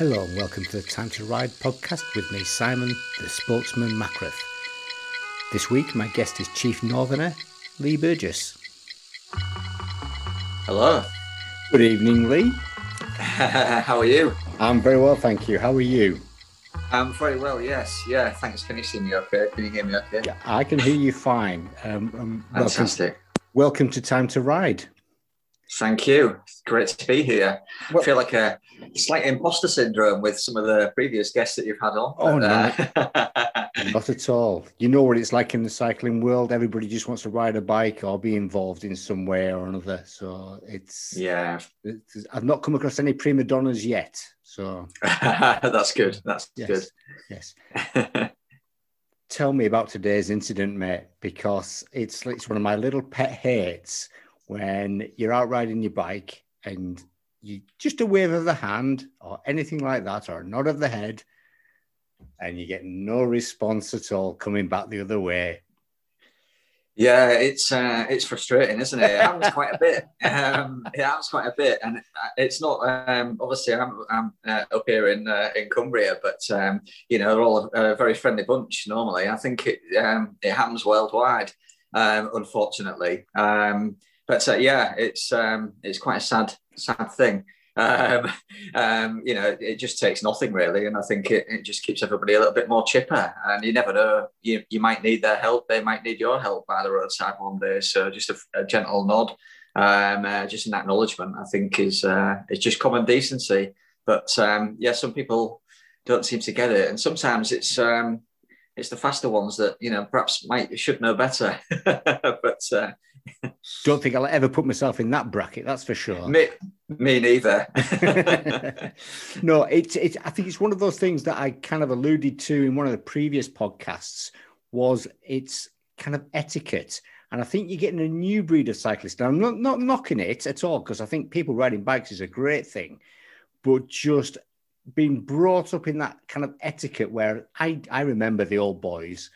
Hello and welcome to the Time to Ride podcast with me, Simon, the Spokesman Macrath. This week, my guest is Chief Northerner Lee Burgess. Hello. Good evening, Lee. How are you? I'm very well, thank you. How are you? I'm very well, yes. Yeah, thanks. You see me okay? Can you hear me okay? Yeah, I can hear you fine. Um, um, Fantastic. Welcome, welcome to Time to Ride. Thank you. It's great to be here. Well, I feel like a slight imposter syndrome with some of the previous guests that you've had on. Oh, no. Uh, not at all. You know what it's like in the cycling world. Everybody just wants to ride a bike or be involved in some way or another. So it's. Yeah. It's, I've not come across any prima donnas yet. So. That's good. That's yes, good. Yes. Tell me about today's incident, mate, because it's it's one of my little pet hates when you're out riding your bike and you just a wave of the hand or anything like that or a nod of the head and you get no response at all coming back the other way. Yeah it's uh, it's frustrating isn't it? It happens quite a bit. Um, it happens quite a bit. And it's not um, obviously i'm, I'm uh, up here in uh, in cumbria but um, you know they're all a, a, very friendly bunch normally. I think it um, it happens worldwide um, unfortunately. Um, but uh, yeah, it's um, it's quite a sad sad thing. Um, um, you know, it just takes nothing really, and I think it, it just keeps everybody a little bit more chipper. And you never know, you you might need their help, they might need your help by the roadside one day. So just a, a gentle nod, um, uh, just an acknowledgement, I think is uh, just common decency. But um, yeah, some people don't seem to get it, and sometimes it's um, it's the faster ones that you know perhaps might should know better. but uh, don't think I'll ever put myself in that bracket. That's for sure. Me, me neither. no, it's it's. I think it's one of those things that I kind of alluded to in one of the previous podcasts. Was it's kind of etiquette, and I think you're getting a new breed of cyclist. Now, I'm not not knocking it at all because I think people riding bikes is a great thing, but just being brought up in that kind of etiquette where I I remember the old boys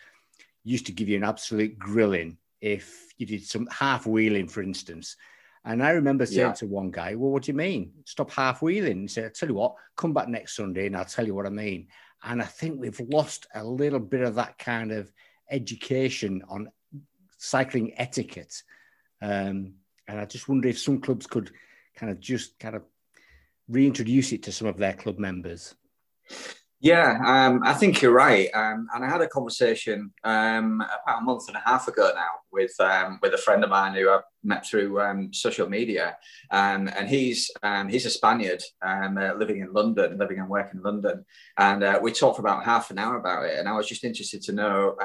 used to give you an absolute grilling if you did some half wheeling, for instance. And I remember saying yeah. to one guy, Well, what do you mean? Stop half wheeling. He said, I tell you what, come back next Sunday and I'll tell you what I mean. And I think we've lost a little bit of that kind of education on cycling etiquette. Um, and I just wonder if some clubs could kind of just kind of reintroduce it to some of their club members. Yeah, um, I think you're right. Um, and I had a conversation um, about a month and a half ago now with um, with a friend of mine who I met through um, social media, um, and he's he's a Spaniard uh, living in London, living and working in London, and uh, we talked for about half an hour about it. And I was just interested to know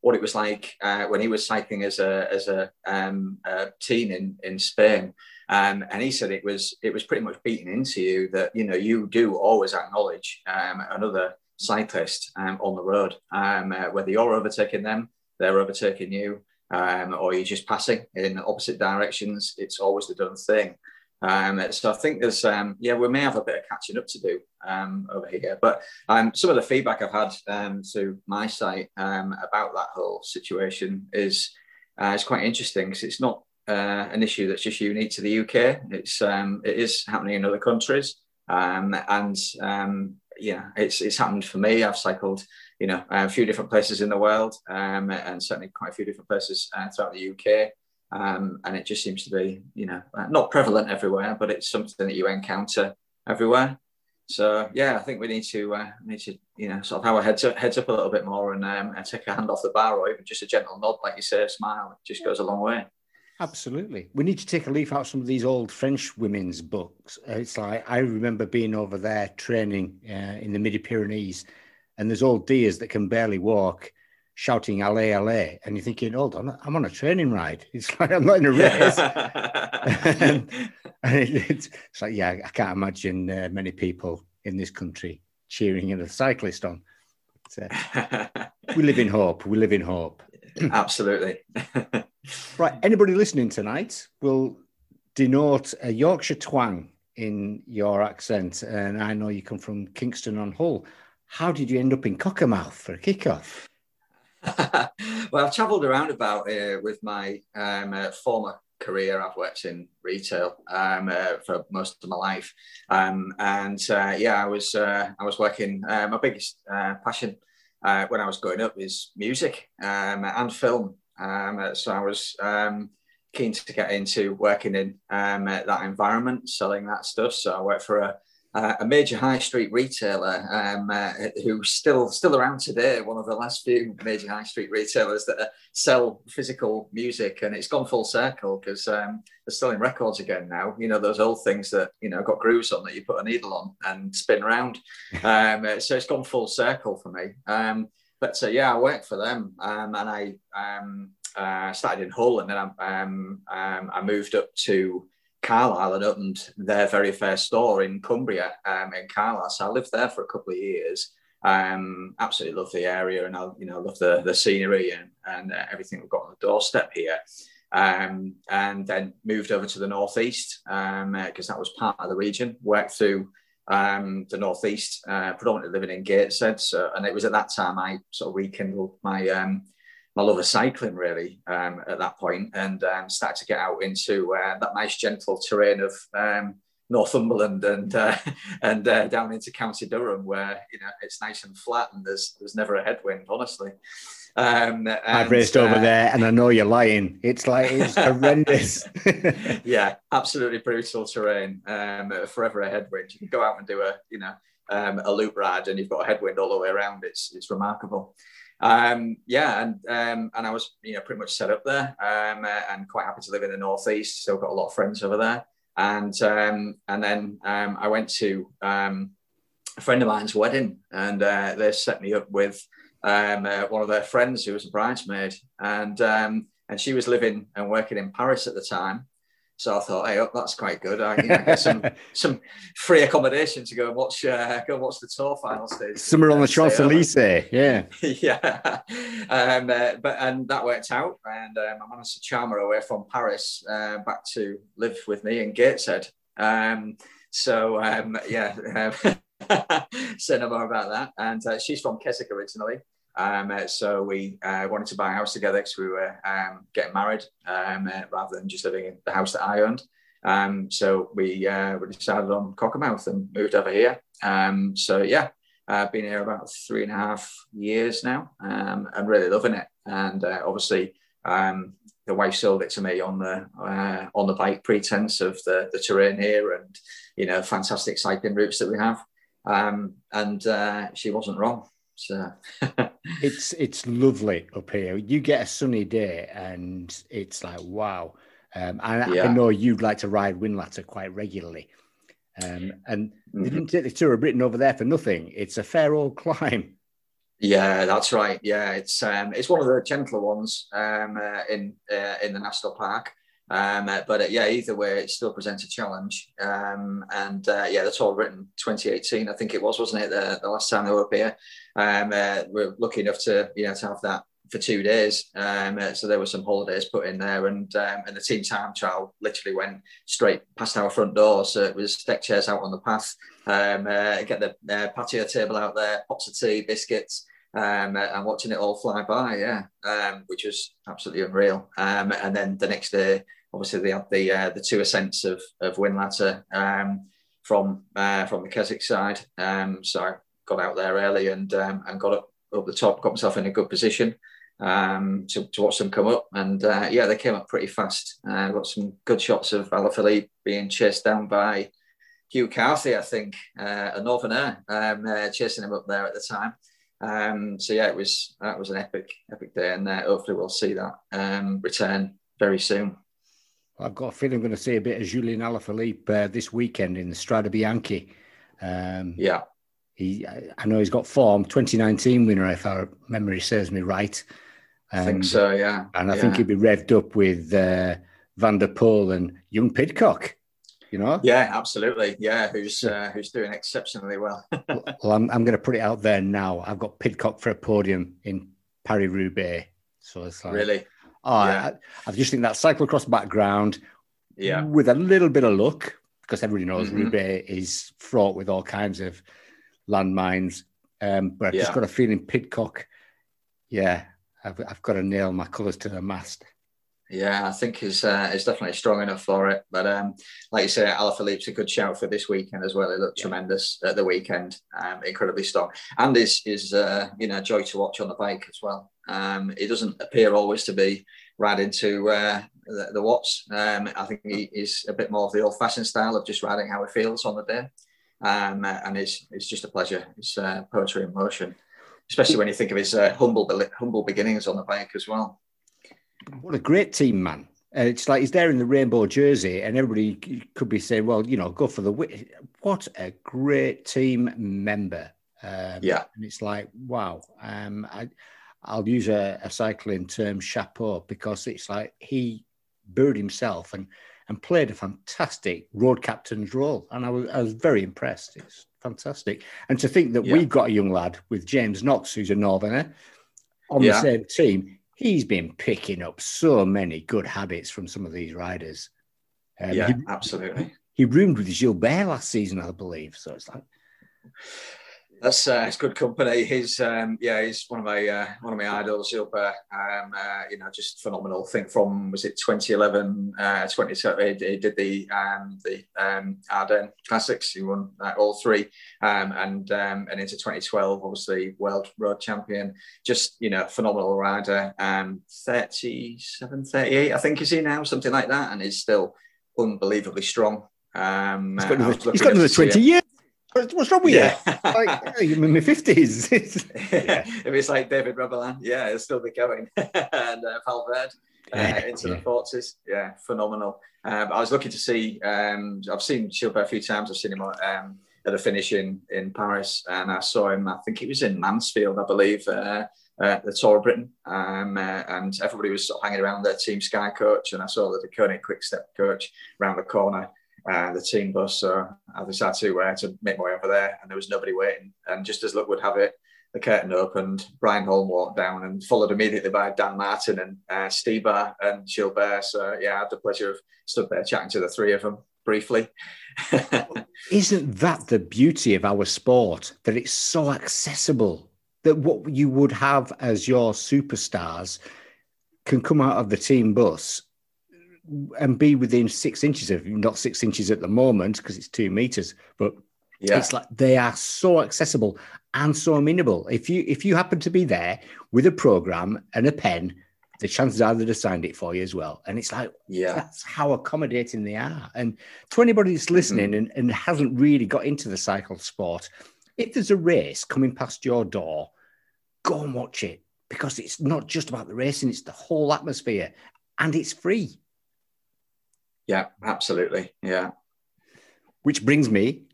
what it was like uh, when he was cycling as a as a, a teen in in Spain. Um, and he said it was it was pretty much beaten into you that you know you do always acknowledge um, another cyclist um, on the road, um, uh, whether you're overtaking them, they're overtaking you, um, or you're just passing in opposite directions. It's always the done thing. Um, so I think there's, yeah, we may have a bit of catching up to do over here. But some of the feedback I've had to my site about that whole situation is uh, it's quite interesting because it's not uh, an issue that's just unique to the UK. It's um, it is happening in other countries, um, and um, yeah, it's it's happened for me. I've cycled, you know, a few different places in the world, um, and certainly quite a few different places uh, throughout the UK. Um, and it just seems to be, you know, uh, not prevalent everywhere, but it's something that you encounter everywhere. So yeah, I think we need to uh, need to you know sort of have our heads up, heads up a little bit more and, um, and take a hand off the bar or even just a gentle nod, like you say, a smile, it just goes a long way. Absolutely. We need to take a leaf out of some of these old French women's books. Uh, it's like I remember being over there training uh, in the Midi Pyrenees, and there's old deers that can barely walk shouting "Allez, allez," and you're thinking, "Hold on, I'm on a training ride. It's like I'm not in a race." and, it's, it's, like, yeah, I can't imagine uh, many people in this country cheering a cyclist on. But, uh, we live in hope. We live in hope. Absolutely. Right. Anybody listening tonight will denote a Yorkshire twang in your accent. And I know you come from Kingston on Hull. How did you end up in Cockermouth for a kickoff? well, I've travelled around about uh, with my um, uh, former career. I've worked in retail um, uh, for most of my life, um, and uh, yeah, I was uh, I was working. Uh, my biggest uh, passion uh, when I was growing up is music um, and film. Um, so I was um, keen to get into working in um, that environment, selling that stuff. So I worked for a a major high street retailer um, uh, who's still still around today. One of the last few major high street retailers that uh, sell physical music, and it's gone full circle because um, they're selling records again now. You know those old things that you know got grooves on that you put a needle on and spin around. Um, so it's gone full circle for me. Um, but uh, yeah, I worked for them, um, and I um, uh, started in Hull, and then I, I moved up to Carlisle and opened their very first store in Cumbria um, in Carlisle. So I lived there for a couple of years. Um, absolutely love the area, and I, you know, love the the scenery and and uh, everything we've got on the doorstep here. Um, and then moved over to the northeast because um, uh, that was part of the region. Worked through um, the northeast, uh, predominantly living in Gateshead. So, and it was at that time I sort of rekindled my um, my love of cycling really um, at that point and um, started to get out into uh, that nice gentle terrain of um, Northumberland and uh, and uh, down into County Durham where you know it's nice and flat and there's there's never a headwind honestly. Um, and, I've raced over uh, there and I know you're lying. It's like it's horrendous. yeah, absolutely brutal terrain. Um, forever a headwind. You can go out and do a you know um, a loop ride and you've got a headwind all the way around. It's it's remarkable um, yeah, and um, and I was you know pretty much set up there, um, uh, and quite happy to live in the northeast. Still got a lot of friends over there, and um, and then um, I went to um, a friend of mine's wedding, and uh, they set me up with um, uh, one of their friends who was a bridesmaid, and um, and she was living and working in Paris at the time, so I thought, hey, oh, that's quite good. I you know, get some some free accommodation to go and watch uh, go watch the tour final stage. Somewhere on the Champs Elysees, yeah, yeah. Um, uh, but and that worked out, and um, I managed to charm her away from Paris uh, back to live with me in Gateshead. Um, so um, yeah, more about that. And uh, she's from Keswick originally. Um, uh, so we uh, wanted to buy a house together because we were um, getting married um, uh, rather than just living in the house that I owned. Um, so we, uh, we decided on Cockermouth and moved over here. Um, so yeah, I've been here about three and a half years now. Um, I'm really loving it. And uh, obviously, the wife sold it to me on the uh, on the bike pretense of the, the terrain here and you know fantastic cycling routes that we have. And uh, she wasn't wrong. So it's it's lovely up here. You get a sunny day, and it's like wow. Um, and yeah. I know you'd like to ride Whinlatter quite regularly. Um, and mm-hmm. they didn't take the tour of Britain over there for nothing. It's a fair old climb. Yeah, that's right. Yeah, it's um, it's one of the gentler ones um, uh, in uh, in the national park. Um, uh, but uh, yeah, either way, it still presents a challenge. Um, and uh, yeah, that's all written 2018, I think it was, wasn't it? The, the last time they were up here, um, uh, we're lucky enough to you know to have that for two days. Um, uh, so there were some holidays put in there, and um, and the team time trial literally went straight past our front door. So it was deck chairs out on the path, um, uh, get the patio table out there, pots of tea, biscuits um, and watching it all fly by, yeah, which was absolutely unreal. And then the next day, obviously they had the uh, the two ascents of of Whinlatter um, from uh, from the Keswick side. Um, so I got out there early and um, and got up up the top, got myself in a good position um, to, to watch them come up. And uh, yeah, they came up pretty fast. Uh, got some good shots of Alaphilippe being chased down by Hugh Carthy, I think, uh, a Northerner, um, uh, chasing him up there at the time. Um, so yeah, it was that was an epic, epic day, and uh, hopefully we'll see that um, return very soon. I've got a feeling I'm going to see a bit of Julian Alaphilippe uh, this weekend in the Strade Bianche. Um, yeah. He, I know he's got form, 2019 winner, if our memory serves me right. I think so, yeah. And I yeah. think he'd be revved up with uh, Van der Poel and young Pidcock, you know? Yeah, absolutely. Yeah, who's uh, who's doing exceptionally well. well, I'm, I'm going to put it out there now. I've got Pidcock for a podium in Paris Roubaix. So it's like, really? Oh, yeah. I, I, just think that cyclocross background, yeah, with a little bit of luck, because everybody knows mm-hmm. Roubaix is fraught with all kinds of landmines. Um, but I've yeah. just got a feeling Pidcock, yeah, I've, I've got to nail my colours to the mast. Yeah, I think is uh, is definitely strong enough for it. But um, like you say, Alaphilippe's a good shout for this weekend as well. He looked yeah. tremendous at the weekend, um, incredibly strong, and is is uh, you know joy to watch on the bike as well. Um, he doesn't appear always to be riding into uh, the, the watts. Um, I think he is a bit more of the old-fashioned style of just riding how it feels on the day, um, and it's it's just a pleasure. It's uh, poetry in motion, especially when you think of his uh, humble humble beginnings on the bike as well. What a great team, man! Uh, it's like he's there in the rainbow jersey, and everybody could be saying, "Well, you know, go for the win." What a great team member! Um, yeah, and it's like, wow. Um, I, I'll use a, a, cycling term, chapeau, because it's like he buried himself and and played a fantastic road captain's role, and I was I was very impressed. It's fantastic, and to think that yeah. we've got a young lad with James Knox, who's a Northerner, on yeah. the same team he's been picking up so many good habits from some of these riders. Um, yeah, he, absolutely. He roomed with Gilbert last season, I believe. So it's like that's uh, it's good company. He's um, yeah, he's one of my uh, one of my idols. Gilbert, um, uh, you know, just phenomenal. I think from was it 2011, uh, 20, he, he did the um, the um, Ardennes Classics. He won uh, all three, um, and um, and into 2012, obviously world road champion. Just you know, phenomenal rider. Um, 37, 38, I think is he now, something like that, and he's still unbelievably strong. Um, he's got another, he's got another 20 years. What's wrong with yeah. you? Like, I'm in my fifties. yeah. If it's like David Rebellin, yeah, it'll still be going. and uh, Valverde uh, into yeah. the forties, yeah, phenomenal. Um, I was looking to see. Um, I've seen Gilbert a few times. I've seen him um, at a finish in in Paris, and I saw him. I think he was in Mansfield, I believe. Uh, uh, the Tour of Britain, um, uh, and everybody was sort of hanging around their Team Sky coach, and I saw that the Koenig Quick Step coach around the corner, uh, the team bus. So I decided to uh, to make my way over there, and there was nobody waiting. And just as luck would have it, the curtain opened. Brian Holm walked down, and followed immediately by Dan Martin and uh, Stybar and Gilbert. So yeah, I had the pleasure of stood there chatting to the three of them briefly. Isn't that the beauty of our sport? That it's so accessible. That what you would have as your superstars can come out of the team bus and be within six inches of you, not six inches at the moment because it's two meters, but yeah. it's like they are so accessible and so amenable. If you if you happen to be there with a program and a pen, the chances are they'd have signed it for you as well. And it's like, yeah, that's how accommodating they are. And to anybody that's listening mm-hmm. and, and hasn't really got into the cycle sport, if there's a race coming past your door, go and watch it because it's not just about the racing, it's the whole atmosphere and it's free. Yeah, absolutely. Yeah. Which brings me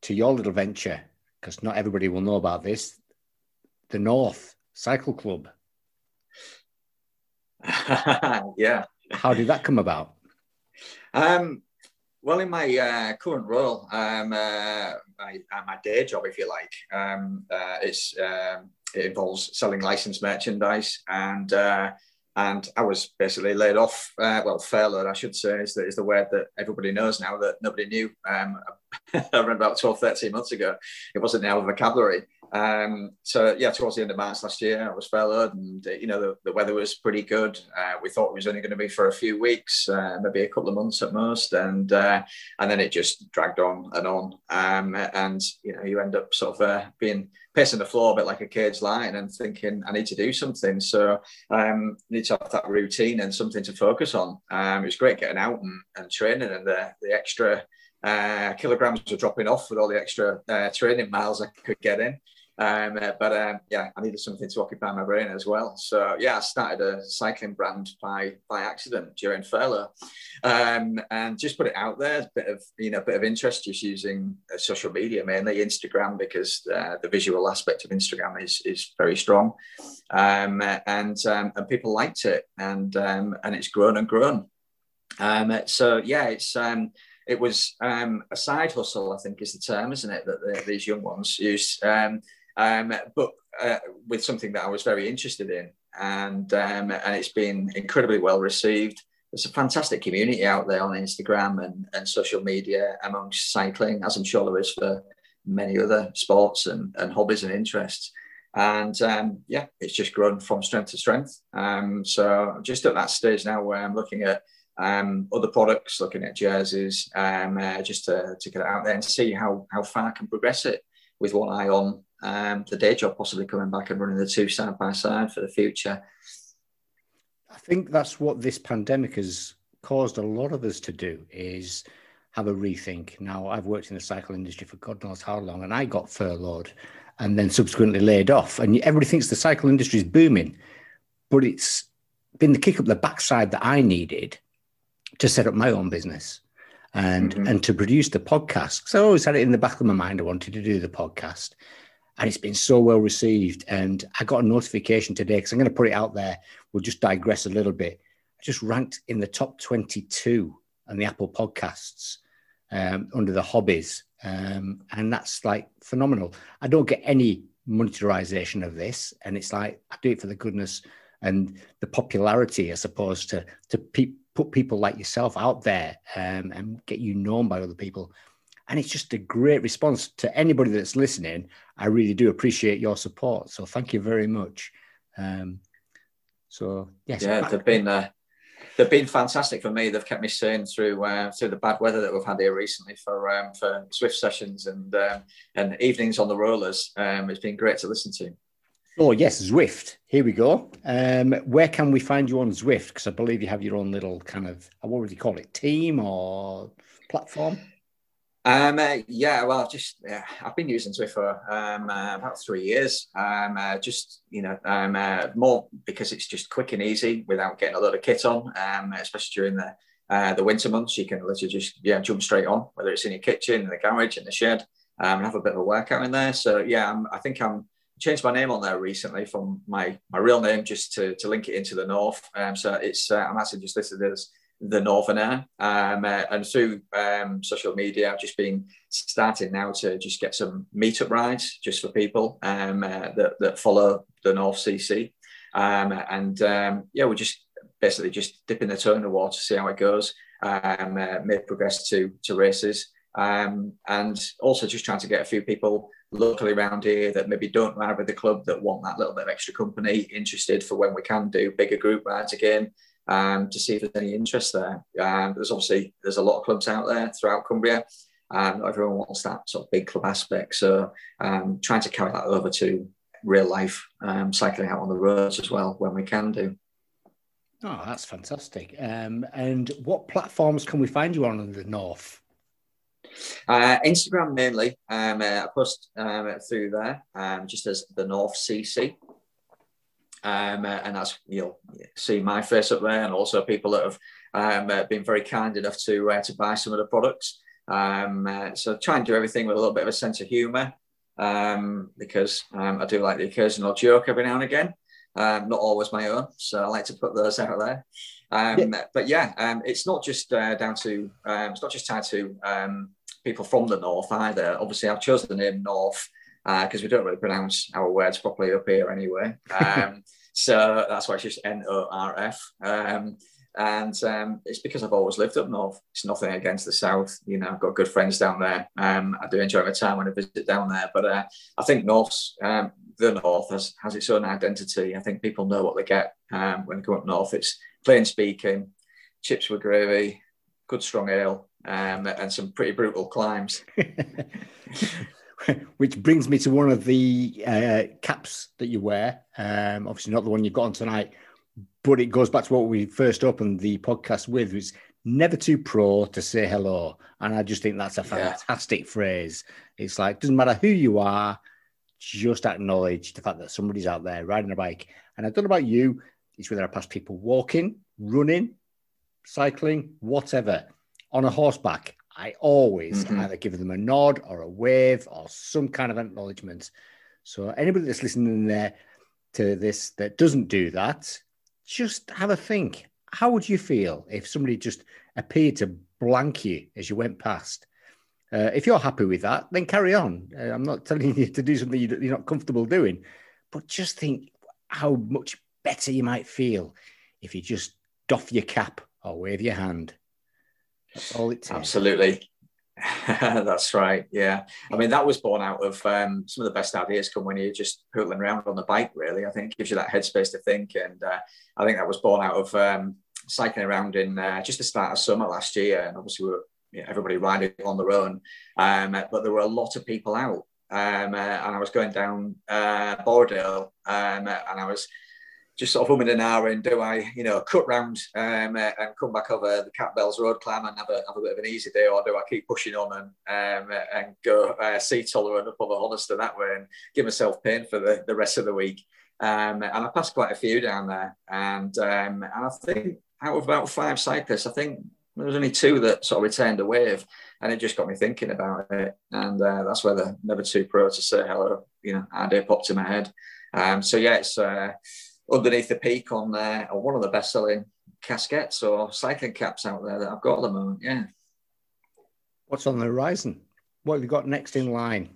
to your little venture, because not everybody will know about this the North Cycle Club. yeah. How did that come about? Um, well, in my uh, current role, um, uh, my, uh, my, day job, if you like, um, uh, it's um, it involves selling licensed merchandise and uh, and I was basically laid off. Uh, well, furloughed, I should say, is the, is the word that everybody knows now that nobody knew um, around about 12, 13 months ago. It wasn't our vocabulary. Um, so, yeah, towards the end of March last year, I was furloughed and, uh, you know, the, the, weather was pretty good. Uh, we thought it was only going to be for a few weeks, uh, maybe a couple of months at most. And uh, and then it just dragged on and on. Um, and, you know, you end up sort of uh, being pacing the floor a bit like a cage lion and thinking I need to do something. So um, need to have that routine and something to focus on. Um, it was great getting out and, and training and the, the extra uh, kilograms were dropping off with all the extra training miles I could get in. Um, uh, but um, yeah, I needed something to occupy my brain as well. So yeah, I started a cycling brand by by accident during furlough, um, and just put it out there. A bit of you know, a bit of interest, just using uh, social media mainly Instagram because uh, the visual aspect of Instagram is is very strong, um, and um, and people liked it, and um, and it's grown and grown. so yeah, it's it was a side hustle, I think is the term, isn't it? That the, these young ones use. Um, but uh, with something that I was very interested in, and um, and it's been incredibly well received. There's a fantastic community out there on Instagram and, and social media amongst cycling, as I'm sure there is for many other sports and, and hobbies and interests. And um, yeah, it's just grown from strength to strength. Um, so just at that stage now where I'm looking at um, other products, looking at jerseys, um, uh, just to, to get it out there and see how, how far I can progress it with one eye on um, the day job, possibly coming back and running the two side by side for the future. I think that's what this pandemic has caused a lot of us to do is have a rethink. Now, I've worked in the cycle industry for God knows how long, and I got furloughed and then subsequently laid off. And everybody thinks the cycle industry is booming, but it's been the kick up the backside that I needed to set up my own business and mm-hmm. and to produce the podcast. Because I always had it in the back of my mind I wanted to do the podcast. And it's been so well received. And I got a notification today because I'm going to put it out there. We'll just digress a little bit. I just ranked in the top 22 on the Apple podcasts um, under the hobbies. Um, and that's like phenomenal. I don't get any monetization of this. And it's like, I do it for the goodness and the popularity, I suppose, to, to pe- put people like yourself out there um, and get you known by other people. And it's just a great response to anybody that's listening. I really do appreciate your support. So thank you very much. Um, so yes, yeah, they've been uh, they've been fantastic for me. They've kept me sane through uh, through the bad weather that we've had here recently for um, for Zwift sessions and um, and evenings on the rollers. Um, it's been great to listen to. Oh yes, Zwift. Here we go. Um, where can we find you on Zwift? Because I believe you have your own little kind of what would you call it, team or platform? Um, uh, yeah, well, I've just yeah, I've been using Zwift for um, uh, about three years. Um, uh, just you know, um, uh, more because it's just quick and easy without getting a lot of kit on, um, especially during the uh, the winter months. You can literally just yeah jump straight on, whether it's in your kitchen, in the garage, in the shed, um, and have a bit of a workout in there. So yeah, I'm, I think I'm changed my name on there recently from my my real name just to, to link it into the north. So it's uh, I'm actually just listed as the Northerner, um, uh, and through um, social media, I've just been starting now to just get some meetup rides just for people um, uh, that that follow the North CC, um, and um, yeah, we're just basically just dipping the toe in the water see how it goes. Um, uh, make progress to to races. Um, and also just trying to get a few people locally around here that maybe don't ride with the club that want that little bit of extra company interested for when we can do bigger group rides again um, to see if there's any interest there. Um, there's obviously there's a lot of clubs out there throughout Cumbria. Um, not everyone wants that sort of big club aspect, so um, trying to carry that over to real life um, cycling out on the roads as well when we can do. Oh, that's fantastic! Um, and what platforms can we find you on in the north? Uh, Instagram mainly. Um, uh, I post um, through there um, just as the North CC. Um, uh, and that's you'll see my face up there, and also people that have um, uh, been very kind enough to uh, to buy some of the products. Um, uh, so try and do everything with a little bit of a sense of humour, because I do like the occasional joke every now and again. not always my own, so I like to put those out there. Yeah. But yeah, it's not just down to it's not just tied to people from the north either. Obviously, I've chosen the name North because uh, we don't really pronounce our words properly up here anyway. Um, so that's why it's just N O R F. Um, and um, it's because I've always lived up north. It's nothing against the south. You know, I've got good friends down there. Um, I do enjoy my time when I visit down there. But uh, I think North's um, the north has, has its own identity. I think people know what they get um, when they come up north. It's plain speaking, chips with gravy, good strong ale, um, and some pretty brutal climbs. Which brings me to one of the uh, caps that you wear. Um, obviously, not the one you've got on tonight, but it goes back to what we first opened the podcast with, was never too pro to say hello. And I just think that's a fantastic yeah. phrase. It's like, doesn't matter who you are, just acknowledge the fact that somebody's out there riding a bike. And I don't know about you, it's whether I pass people walking, running, cycling, whatever on a horseback, I always mm-hmm. either give them a nod or a wave or some kind of acknowledgement. So anybody that's listening there to this that doesn't do that, just have a think. How would you feel if somebody just appeared to blank you as you went past? Uh, if you're happy with that, then carry on. Uh, I'm not telling you to do something that you're not comfortable doing, but just think how much better you might feel if you just doff your cap or wave your hand. That's all it takes. Absolutely. That's right. Yeah. I mean, that was born out of um, some of the best ideas come when you're just hurtling around on the bike, really. I think gives you that headspace to think. And uh, I think that was born out of um, cycling around in uh, just the start of summer last year. And obviously, we were you know, everybody riding on their own. Um, but there were a lot of people out. Um, uh, and I was going down uh, Borrowdale um, and I was just sort of hour and do I, you know, cut round um, uh, and come back over the Catbells Road climb and have a, have a bit of an easy day, or do I keep pushing on and um, and go uh, Seatoller up over the Honister that way and give myself pain for the, the rest of the week? Um, and I passed quite a few down there, and um, and I think out of about five cyclists, I think there was only two that sort of returned a wave, and it just got me thinking about it, and uh, that's where the never too pro to say hello, you know, idea popped in my head. Um, so yeah, it's. Uh, underneath the peak on uh, on one of the best selling casquettes or cycling caps out there that I've got at the moment. Yeah. What's on the horizon? What have you got next in line?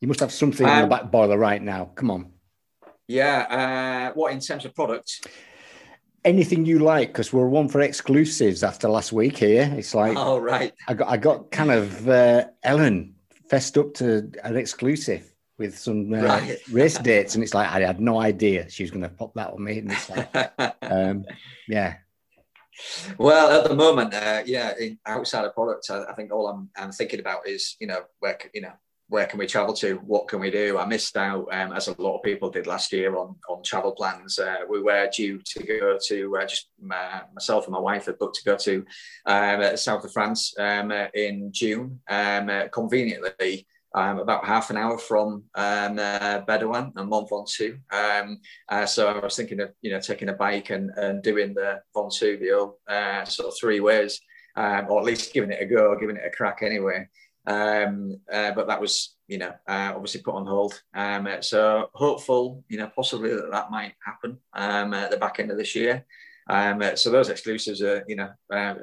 You must have something um, in the back boiler right now. Come on. Yeah. Uh, what in terms of products? Anything you like, because we're one for exclusives after last week here. It's like, oh right, I got I got kind of uh, Ellen fessed up to an exclusive with some uh, right. race dates, and it's like I had no idea she was going to pop that on me, and it's like, um, yeah. Well, at the moment, uh, yeah, in, outside of products, I, I, think all I'm, I'm thinking about is you know where you know where can we travel to? What can we do? I missed out, um, as a lot of people did last year, on on travel plans. Uh, we were due to go to uh, just my, myself and my wife had booked to go to um, south of France um, in June. Um, conveniently, um, about half an hour from um, uh, Bédoin and Mont Ventoux. Um, uh, so I was thinking of you know taking a bike and, and doing the Ventoux uh, sort of three ways, um, or at least giving it a go, giving it a crack anyway. Um, uh, but that was you know uh, obviously put on hold. Um, so hopeful you know possibly that that might happen at the back end of this year. Um, uh, so those exclusives are, you know, uh,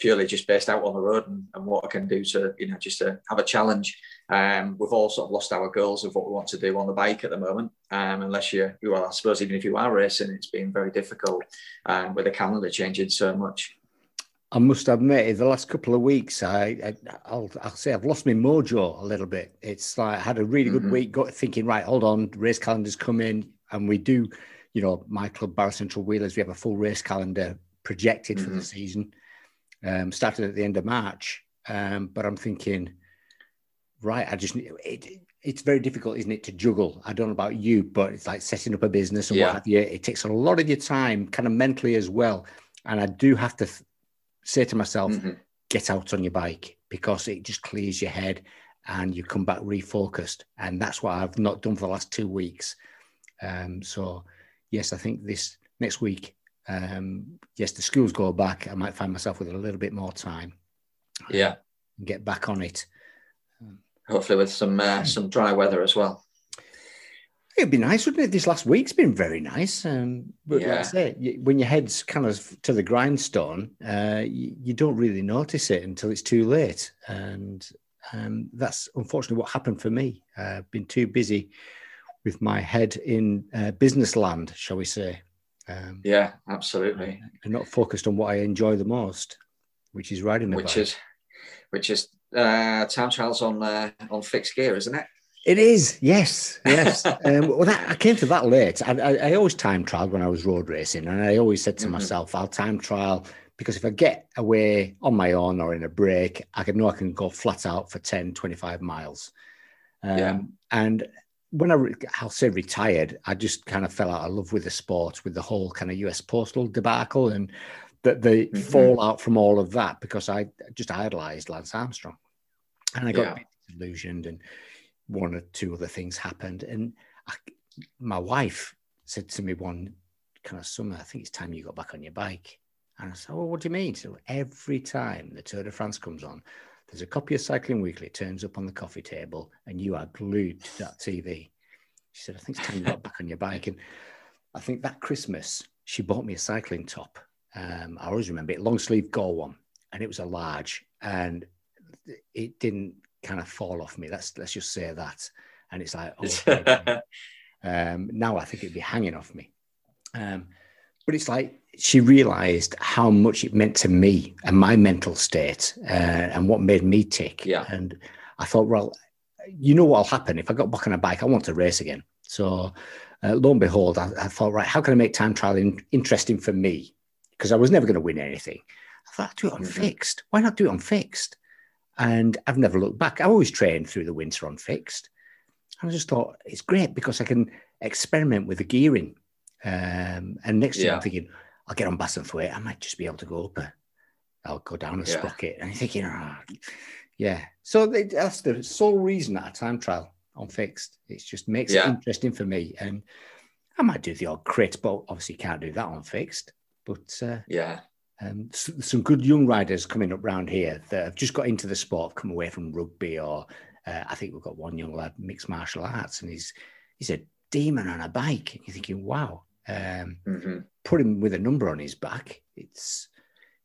purely just based out on the road and, and, what I can do to, you know, just to have a challenge. Um, we've all sort of lost our goals of what we want to do on the bike at the moment. Um, unless you, well, I suppose even if you are racing, it's been very difficult um, with the calendar changing so much. I must admit, in the last couple of weeks, I, I will I'll say I've lost my mojo a little bit. It's like I had a really good mm-hmm. week, got thinking, right, hold on, race calendars come in, and we do you know, my club, Barrow Central Wheelers, we have a full race calendar projected mm-hmm. for the mm-hmm. season. Um, started at the end of March, um, but I'm thinking, right, I just it, it's very difficult, isn't it, to juggle? I don't know about you, but it's like setting up a business and yeah. what have you. It takes a lot of your time, kind of mentally as well. And I do have to say to myself, mm-hmm. get out on your bike because it just clears your head and you come back refocused. And that's what I've not done for the last two weeks. Um, so yes, I think this next week, um, yes, the schools go back. I might find myself with a little bit more time. Yeah, and get back on it. Hopefully, with some uh, some dry weather as well. It'd be nice, wouldn't it? This last week's been very nice. Um, but yeah. like I say, when your head's kind of to the grindstone, uh, you, you, don't really notice it until it's too late. And um, that's unfortunately what happened for me. Uh, I've been too busy with my head in uh, business land, shall we say? Um, yeah, absolutely. And not focused on what I enjoy the most, which is riding the which bike. is which is uh, time trials on uh, on fixed gear, isn't it? It is, yes, yes. um, well, that, I came to that late. I, I, I, always time trial when I was road racing, and I always said to mm-hmm. myself, "I'll time trial because if I get away on my own or in a break, I can know I can go flat out for 10, 25 miles." Um, yeah. And when I, I'll say retired, I just kind of fell out of love with the sport, with the whole kind of US postal debacle and the, the mm-hmm. fallout from all of that because I just idolized Lance Armstrong. And I got yeah. disillusioned and one or two other things happened. And I, my wife said to me one kind of summer, I think it's time you got back on your bike. And I said, well, what do you mean? So every time the Tour de France comes on, there's a copy of Cycling Weekly, it turns up on the coffee table, and you are glued to that TV. She said, I think it's time you got back on your bike. And I think that Christmas, she bought me a cycling top. Um, I always remember it, long sleeve Gore one, and it was a large, and it didn't kind of fall off me. Let's let's just say that. And it's like, oh, um, now I think it'd be hanging off me. Um, but it's like she realized how much it meant to me and my mental state uh, and what made me tick. Yeah. And I thought, well, you know what'll happen if I got back on a bike? I want to race again. So uh, lo and behold, I, I, thought, right, how can I make time trial in, interesting for me? Because I was never going to win anything. I thought, I'd do it on mm-hmm. fixed. Why not do it on fixed? And I've never looked back. I always trained through the winter on fixed. And I just thought it's great because I can experiment with the gearing. Um, and next thing. I'm thinking, I'll get on Bassenthwaite. I might just be able to go up. A, I'll go down a yeah. sprocket. And you're thinking, oh, yeah. So that's the sole reason at a time trial on fixed. It just makes yeah. it interesting for me. And I might do the odd crit, but obviously can't do that on fixed. But uh, yeah, um, some good young riders coming up round here that have just got into the sport, come away from rugby, or uh, I think we've got one young lad mixed martial arts, and he's he's a demon on a bike. You're thinking, wow, um, mm-hmm. put him with a number on his back. It's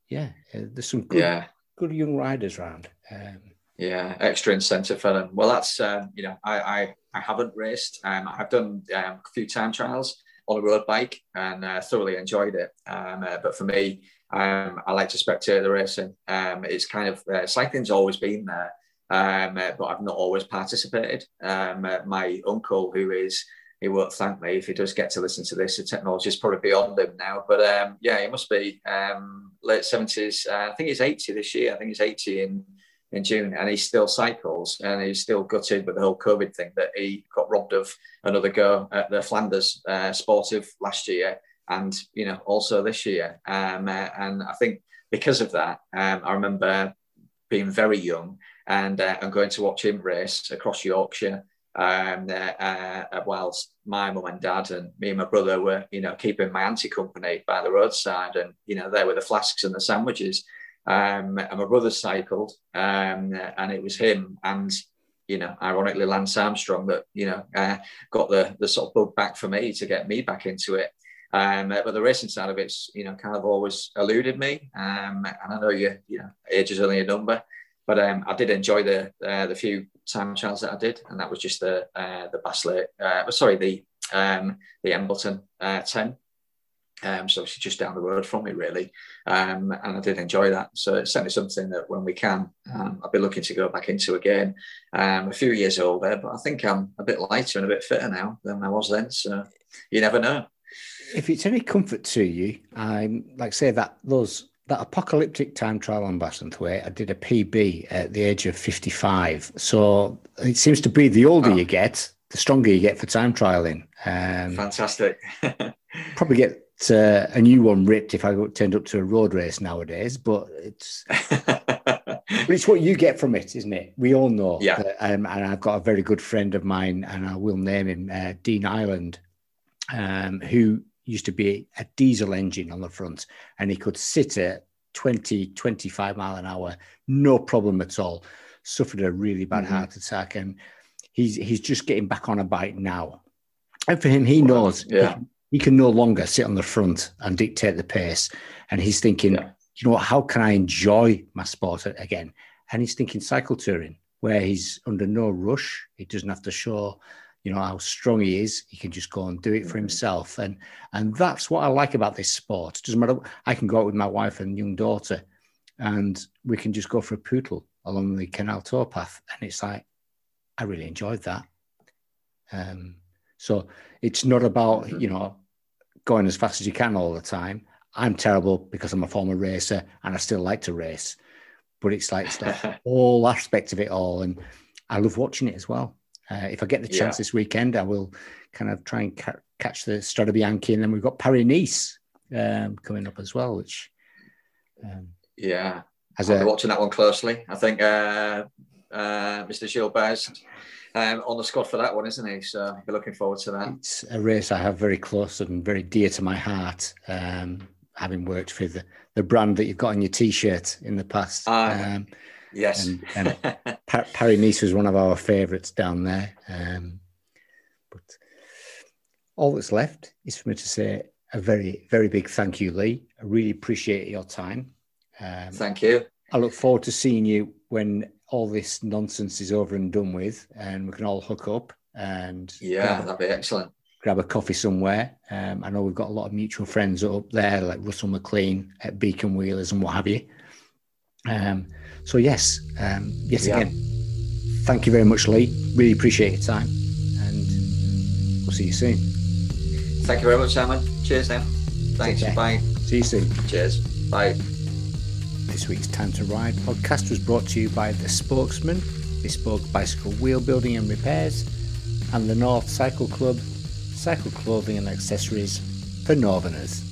yeah, uh, there's some good, yeah. good young riders around. Um, yeah, extra incentive for them. Well, that's um, you know, I, I I haven't raced. Um, I've done um, a few time trials on a road bike and uh, thoroughly enjoyed it. Um, uh, but for me, um, I like to spectate the racing. Um, it's kind of uh, cycling's always been there, um, uh, but I've not always participated. Um, uh, my uncle, who is he won't thank me if he does get to listen to this. The technology is probably beyond him now, but um, yeah, he must be um, late seventies. Uh, I think he's eighty this year. I think he's eighty in in June, and he still cycles, and he's still gutted with the whole COVID thing that he got robbed of another go at the Flanders uh, Sportive last year, and you know also this year. Um, uh, and I think because of that, um, I remember being very young and uh, and going to watch him race across Yorkshire. Um, uh, uh, whilst my mum and dad and me and my brother were, you know, keeping my auntie company by the roadside, and you know, there were the flasks and the sandwiches um, and my brother cycled, um, and it was him and you know, ironically Lance Armstrong that you know uh, got the the sort of bug back for me to get me back into it. Um, but the racing side of it's you know kind of always eluded me, um, and I know you you know age is only a number, but um, I did enjoy the uh, the few time trials that I did, and that was just the uh, the Bassley, uh, sorry the um, the Embleton uh, ten. Um, so she's just down the road from me, really. Um, and I did enjoy that. So it's certainly something that when we can, um, I'll be looking to go back into again. Um, a few years older, but I think I'm a bit lighter and a bit fitter now than I was then. So you never know. If it's any comfort to you, I'm like say that those that apocalyptic time trial on Bassenthwaite, I did a PB at the age of 55. So it seems to be the older oh. you get, the stronger you get for time trialing. Um, Fantastic. probably get uh, a new one ripped if I turned up to a road race nowadays, but it's but it's what you get from it, isn't it? We all know. Yeah. That, um, and I've got a very good friend of mine, and I will name him uh, Dean Ireland, um, who used to be a diesel engine on the front, and he could sit at 20, 25 mile an hour, no problem at all. Suffered a really bad mm-hmm. heart attack, and he's he's just getting back on a bike now. And for him, he knows yeah he can no longer sit on the front and dictate the pace. And he's thinking, yeah. you know what, how can I enjoy my sport again? And he's thinking cycle touring, where he's under no rush. He doesn't have to show, you know, how strong he is. He can just go and do it for mm-hmm. himself. And and that's what I like about this sport. It doesn't matter. I can go out with my wife and young daughter, and we can just go for a poodle along the canal towpath. And it's like, I really enjoyed that. Um, so it's not about, mm-hmm. you know, going as fast as you can all the time. I'm terrible because I'm a former racer and I still like to race. But it's like, it's like all aspects of it all. And I love watching it as well. Uh, if I get the chance yeah. this weekend, I will kind of try and ca- catch the Strade Bianche. And then we've got Paris Nice um, coming up as well, which. Um, yeah. As I'll a, watching that one closely. I think uh, uh, Mr. Gilbert um, on the squad for that one, isn't he? So you're looking forward to that. It's a race I have very close and very dear to my heart, um, having worked for the, the brand that you've got on your T-shirt in the past. Uh, um, yes. And, and Paris Nice was one of our favourites down there. Um, but all that's left is for me to say a very, very big thank you, Lee. I really appreciate your time. Um, thank you. I look forward to seeing you when all this nonsense is over and done with, and we can all hook up and yeah, that'd be excellent. grab a coffee somewhere. Um, I know we've got a lot of mutual friends up there, like Russell McLean at Beacon Wheelers and what have you. Um, so yes, um, yes yeah. again, thank you very much, Lee. Really appreciate your time, and we'll see you soon. Thank you very much, Simon. Cheers now. Thanks. Bye. See you soon. Cheers. Bye. This week's Time to Ride podcast was brought to you by The Spokesman, Bespoke Bicycle Wheel Building and Repairs, and the North Cycle Club, cycle clothing and accessories for Northerners.